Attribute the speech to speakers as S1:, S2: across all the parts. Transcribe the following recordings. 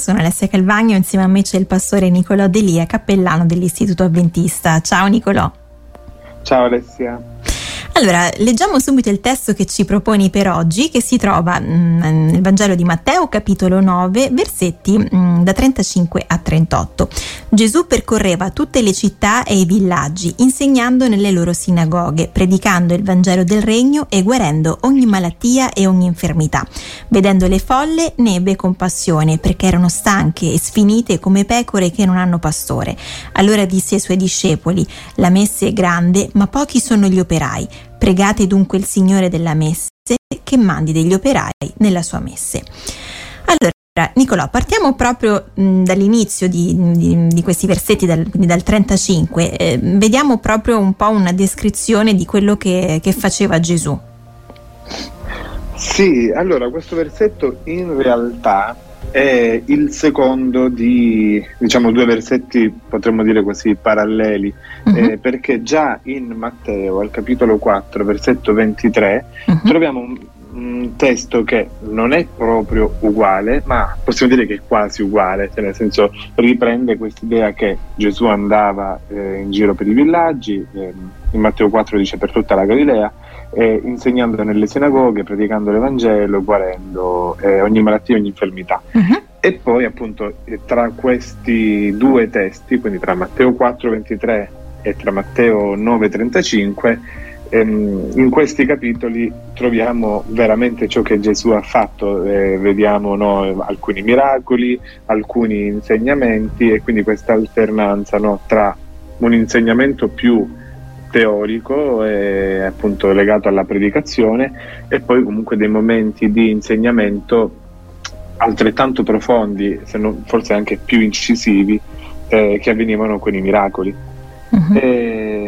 S1: sono Alessia Calvagno, insieme a me c'è il pastore Nicolò Delia, cappellano dell'Istituto Avventista. Ciao Nicolò.
S2: Ciao Alessia.
S1: Allora, leggiamo subito il testo che ci proponi per oggi, che si trova mm, nel Vangelo di Matteo, capitolo 9, versetti mm, da 35 a 38. Gesù percorreva tutte le città e i villaggi, insegnando nelle loro sinagoghe, predicando il Vangelo del Regno e guarendo ogni malattia e ogni infermità. Vedendo le folle, ne ebbe compassione, perché erano stanche e sfinite come pecore che non hanno pastore. Allora disse ai suoi discepoli: La messe è grande, ma pochi sono gli operai. Pregate dunque il Signore della messe che mandi degli operai nella sua messe. Allora, Nicolò, partiamo proprio mh, dall'inizio di, di, di, questi versetti, dal, dal 35. Eh, vediamo proprio un po' una descrizione di quello che, che faceva Gesù.
S2: Sì, allora questo versetto in realtà è il secondo di diciamo due versetti potremmo dire così paralleli uh-huh. eh, perché già in Matteo al capitolo 4 versetto 23 uh-huh. troviamo un, un, testo che non è proprio uguale ma possiamo dire che è quasi uguale cioè nel senso riprende quest'idea che Gesù andava eh, in giro per i villaggi eh, in Matteo 4 dice per tutta la Galilea eh, insegnando nelle sinagoghe, predicando l'Evangelo, guarendo eh, ogni malattia e ogni infermità. Uh-huh. E poi appunto eh, tra questi due testi, quindi tra Matteo 4,23 e tra Matteo 9,35, ehm, in questi capitoli troviamo veramente ciò che Gesù ha fatto, eh, vediamo no, alcuni miracoli, alcuni insegnamenti e quindi questa alternanza no, tra un insegnamento più teorico e appunto legato alla predicazione e poi comunque dei momenti di insegnamento altrettanto profondi, se non forse anche più incisivi, eh, che avvenivano con i miracoli. Uh-huh. E,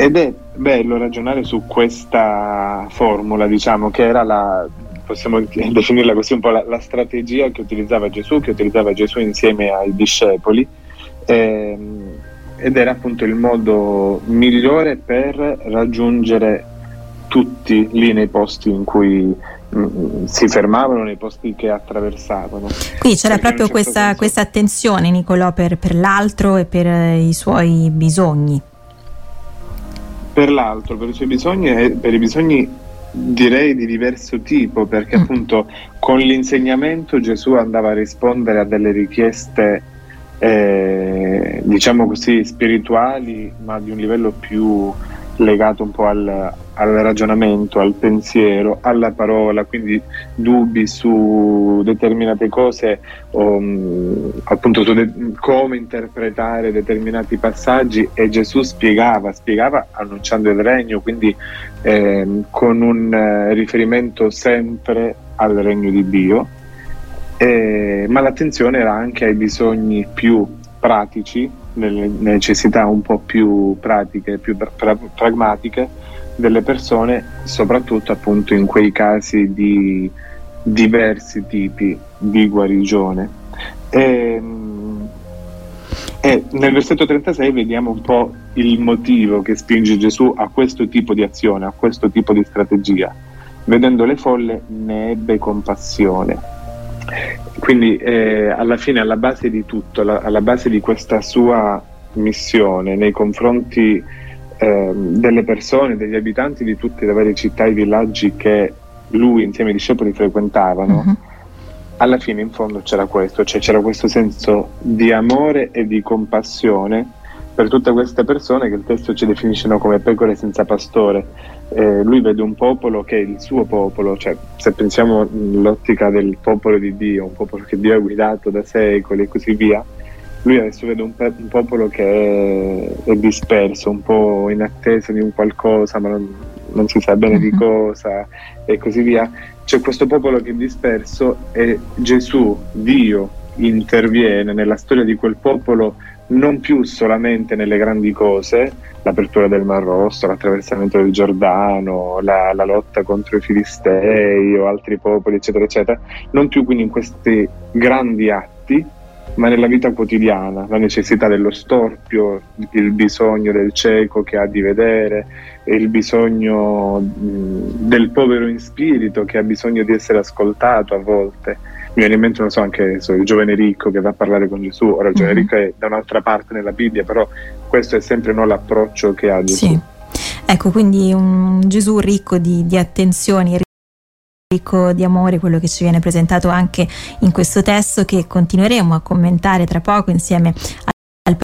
S2: ed è bello ragionare su questa formula, diciamo, che era la, possiamo definirla così un po' la, la strategia che utilizzava Gesù, che utilizzava Gesù insieme ai discepoli. Eh, ed era appunto il modo migliore per raggiungere tutti lì nei posti in cui mh, mm, si fermavano, nei posti che attraversavano.
S1: Qui c'era Perché proprio certo questa, questa, attenzione, Nicolò, per, per l'altro e per eh, i suoi bisogni.
S2: Per l'altro, per i suoi bisogni e per i bisogni direi di diverso tipo, perché mm. appunto con l'insegnamento Gesù andava a rispondere a delle richieste eh, diciamo così, spirituali, ma di un livello più legato un po' al, al, ragionamento, al pensiero, alla parola, quindi dubbi su determinate cose, um, appunto su de- come interpretare determinati passaggi e Gesù spiegava, spiegava annunciando il regno, quindi eh, con un eh, riferimento sempre al regno di Dio. Eh, ma l'attenzione era anche ai bisogni più pratici, nelle necessità un po' più pratiche, più pra- pragmatiche delle persone, soprattutto appunto in quei casi di diversi tipi di guarigione. E, ehm, e nel versetto 36 vediamo un po' il motivo che spinge Gesù a questo tipo di azione, a questo tipo di strategia. Vedendo le folle ne ebbe compassione quindi eh, alla fine, alla base di tutto, alla, alla, base di questa sua missione nei confronti eh, delle persone, degli abitanti di tutte le varie città e villaggi che lui insieme ai discepoli frequentavano, uh-huh. alla fine in fondo c'era questo, cioè c'era questo senso di amore e di compassione per tutte queste persone che il testo ci definiscono come pecore senza pastore. Eh, lui vede un popolo che è il suo popolo, cioè se pensiamo all'ottica del popolo di Dio, un popolo che Dio ha guidato da secoli e così via, lui adesso vede un, pe- un popolo che è, è, disperso, un po' in attesa di un qualcosa, ma non, non si sa bene di mhm. cosa e così via. C'è questo popolo che è disperso e Gesù, Dio, interviene nella storia di quel popolo non più solamente nelle grandi cose, l'apertura del Mar Rosso, l'attraversamento del Giordano, la, la, lotta contro i Filistei o altri popoli, eccetera, eccetera, non più quindi in questi grandi atti, ma nella vita quotidiana, la necessità dello storpio, il bisogno del cieco che ha di vedere, il bisogno del povero in spirito che ha bisogno di essere ascoltato a volte viene in mente, non so, anche so, il giovane ricco che va a parlare con Gesù, ora il giovane mm-hmm. ricco è da un'altra parte nella Bibbia, però questo è sempre no, l'approccio che ha Gesù.
S1: Sì. Ecco, quindi un Gesù ricco di, di attenzioni, ricco di amore, quello che ci viene presentato anche in questo testo che continueremo a commentare tra poco insieme al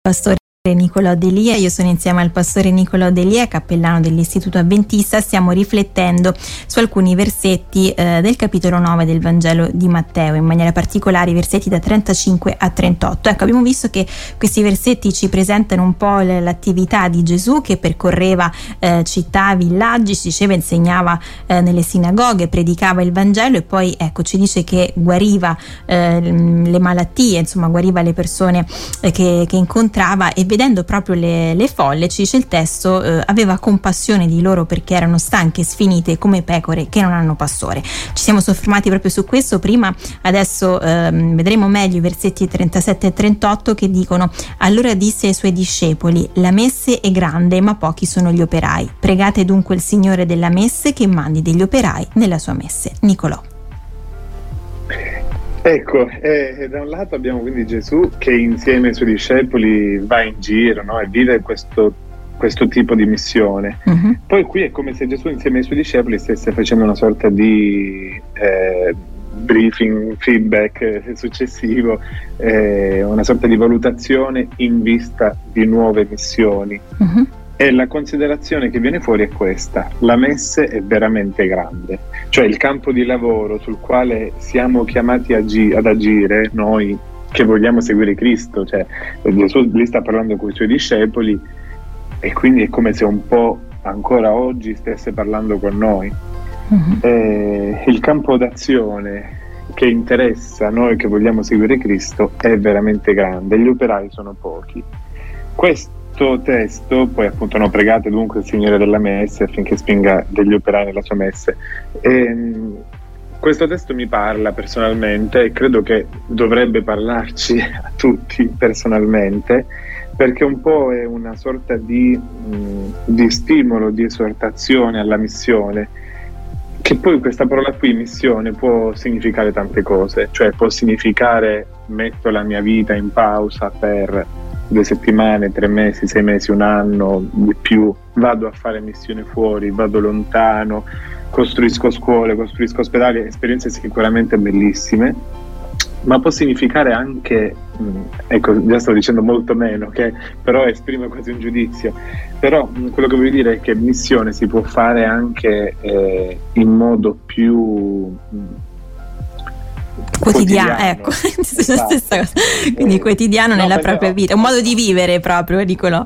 S1: pastore Nicolò Delia, io sono insieme al pastore Nicolò Delia, cappellano dell'Istituto Adventista, stiamo riflettendo su alcuni versetti eh, del capitolo 9 del Vangelo di Matteo, in maniera particolare i versetti da 35 a 38. Ecco, abbiamo visto che questi versetti ci presentano un po' l'attività di Gesù che percorreva eh, città, villaggi, si diceva insegnava eh, nelle sinagoghe, predicava il Vangelo e poi ecco ci dice che guariva eh, le malattie, insomma guariva le persone eh, che, che incontrava e vedendo proprio le, le folle, ci dice il testo, eh, aveva compassione di loro perché erano stanche sfinite come pecore che non hanno pastore. Ci siamo soffermati proprio su questo prima, adesso ehm, vedremo meglio i versetti 37 e 38 che dicono allora disse ai suoi discepoli la messe è grande ma pochi sono gli operai. Pregate dunque il Signore della messe che mandi degli operai nella sua messe. Nicolò.
S2: Ecco, eh, da un lato abbiamo quindi Gesù che insieme ai suoi discepoli va in giro no? e vive questo, questo, tipo di missione. Uh-huh. Poi qui è come se Gesù insieme ai suoi discepoli stesse facendo una sorta di eh, briefing, feedback successivo, eh, una sorta di valutazione in vista di nuove missioni. Uh-huh. E la considerazione che viene fuori è questa, la messe è veramente grande, cioè il campo di lavoro sul quale siamo chiamati agi- ad agire noi che vogliamo seguire Cristo, cioè Gesù lì sta parlando con i suoi discepoli e quindi è come se un po' ancora oggi stesse parlando con noi. Uh-huh. il campo d'azione che interessa noi che vogliamo seguire Cristo è veramente grande, gli operai sono pochi. Questo questo testo, poi appunto no, pregate dunque il Signore della Messe affinché spinga degli operai nella sua messe. E, ehm, questo testo mi parla personalmente e credo che dovrebbe parlarci a tutti personalmente perché un po' è una sorta di, di stimolo, di esortazione alla missione che poi questa parola qui, missione, può significare tante cose, cioè può significare metto la mia vita in pausa per due settimane, tre mesi, sei mesi, un anno di più, vado a fare missione fuori, vado lontano, costruisco scuole, costruisco ospedali, esperienze sicuramente bellissime, ma può significare anche, mm, ecco, già sto dicendo molto meno, che però esprime quasi un giudizio, però mm, quello che voglio dire è che missione si può fare anche eh, in modo più mm,
S1: quotidiano, ecco, esatto. Quindi eh, quotidiano no, nella propria vita, un modo di vivere proprio, Nicolò.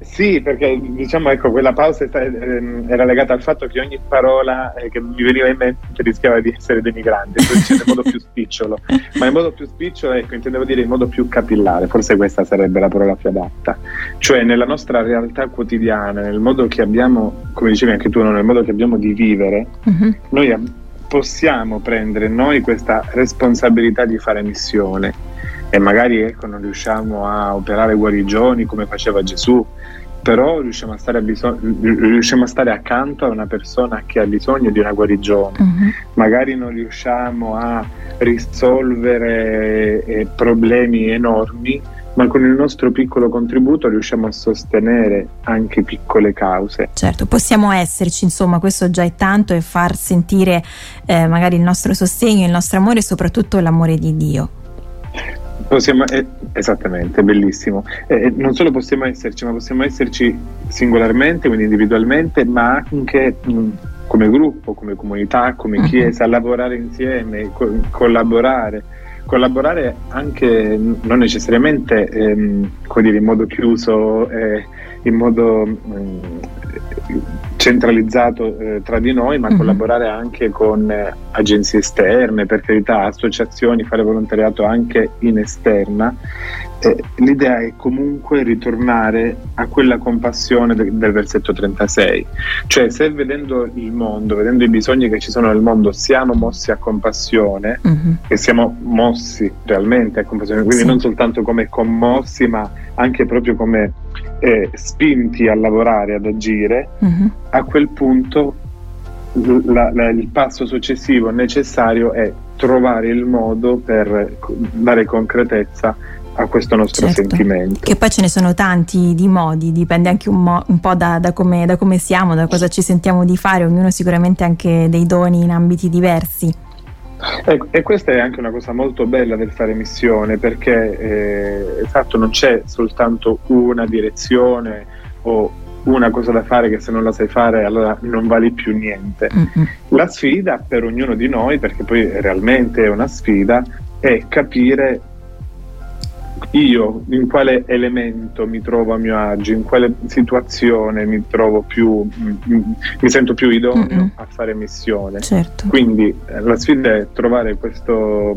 S2: Sì, perché diciamo ecco, quella pausa ehm, era legata al fatto che ogni parola eh, che mi veniva in mente rischiava di essere denigrante, in modo più spicciolo, ma in modo più spicciolo, ecco, intendevo dire in modo più capillare, forse questa sarebbe la parola più adatta, cioè nella nostra realtà quotidiana, nel modo che abbiamo, come dicevi anche tu, nel modo che abbiamo di vivere, uh-huh. noi abbiamo possiamo prendere noi questa responsabilità di fare missione e magari ecco, non riusciamo a operare guarigioni come faceva Gesù, però riusciamo a, stare a bisog- riusciamo a stare accanto a una persona che ha bisogno di una guarigione, uh-huh. magari non riusciamo a risolvere eh, problemi enormi, ma con il nostro piccolo contributo riusciamo a sostenere anche piccole cause.
S1: Certo, possiamo esserci, insomma, questo già è tanto e far sentire eh, magari il nostro sostegno, il nostro amore e soprattutto l'amore di Dio.
S2: Possiamo, eh, esattamente, bellissimo. Eh, eh non solo possiamo esserci, ma possiamo esserci singolarmente, quindi individualmente, ma anche mh, come gruppo, come comunità, come mhm. chiesa, lavorare insieme, co- collaborare collaborare anche non necessariamente ehm, dire, in modo chiuso, eh, in modo eh, centralizzato eh, tra di noi, ma mm-hmm. collaborare anche con eh, agenzie esterne, per carità, associazioni, fare volontariato anche in esterna. Eh, l'idea è comunque ritornare a quella compassione de- del versetto 36, cioè se vedendo il mondo, vedendo i bisogni che ci sono nel mondo, siamo mossi a compassione mm-hmm. e siamo mossi realmente a compassione, quindi sì. non soltanto come commossi, ma anche proprio come eh, spinti a lavorare, ad agire, uh-huh. a quel punto la, la, il passo successivo necessario è trovare il modo per dare concretezza a questo nostro certo. sentimento.
S1: Che poi ce ne sono tanti di modi, dipende anche un, mo- un po' da, da, come, da, come, siamo, da cosa ci sentiamo di fare, ognuno sicuramente ha anche dei doni in ambiti diversi.
S2: E, e, questa è anche una cosa molto bella del fare missione perché eh, esatto non c'è soltanto una direzione o una cosa da fare che se non la sai fare allora non vali più niente. Mm-hmm. La sfida per ognuno di noi, perché poi realmente è una sfida, è capire io in quale elemento mi trovo a mio agio, in quale situazione mi trovo più, mi sento più idoneo Mm-mm. a fare missione.
S1: Certo.
S2: Quindi eh, la sfida è trovare questo,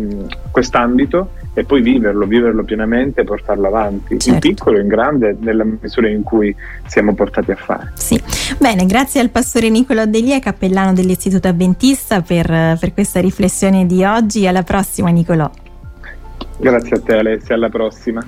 S2: quest'ambito e poi viverlo, viverlo pienamente e portarlo avanti, certo. in piccolo e in grande, nella misura in cui siamo portati a fare.
S1: Sì, bene, grazie al pastore Nicolo Delia, cappellano dell'Istituto Adventista, per, per questa riflessione di oggi. Alla prossima, Nicolò.
S2: Grazie a te Alessia, alla prossima.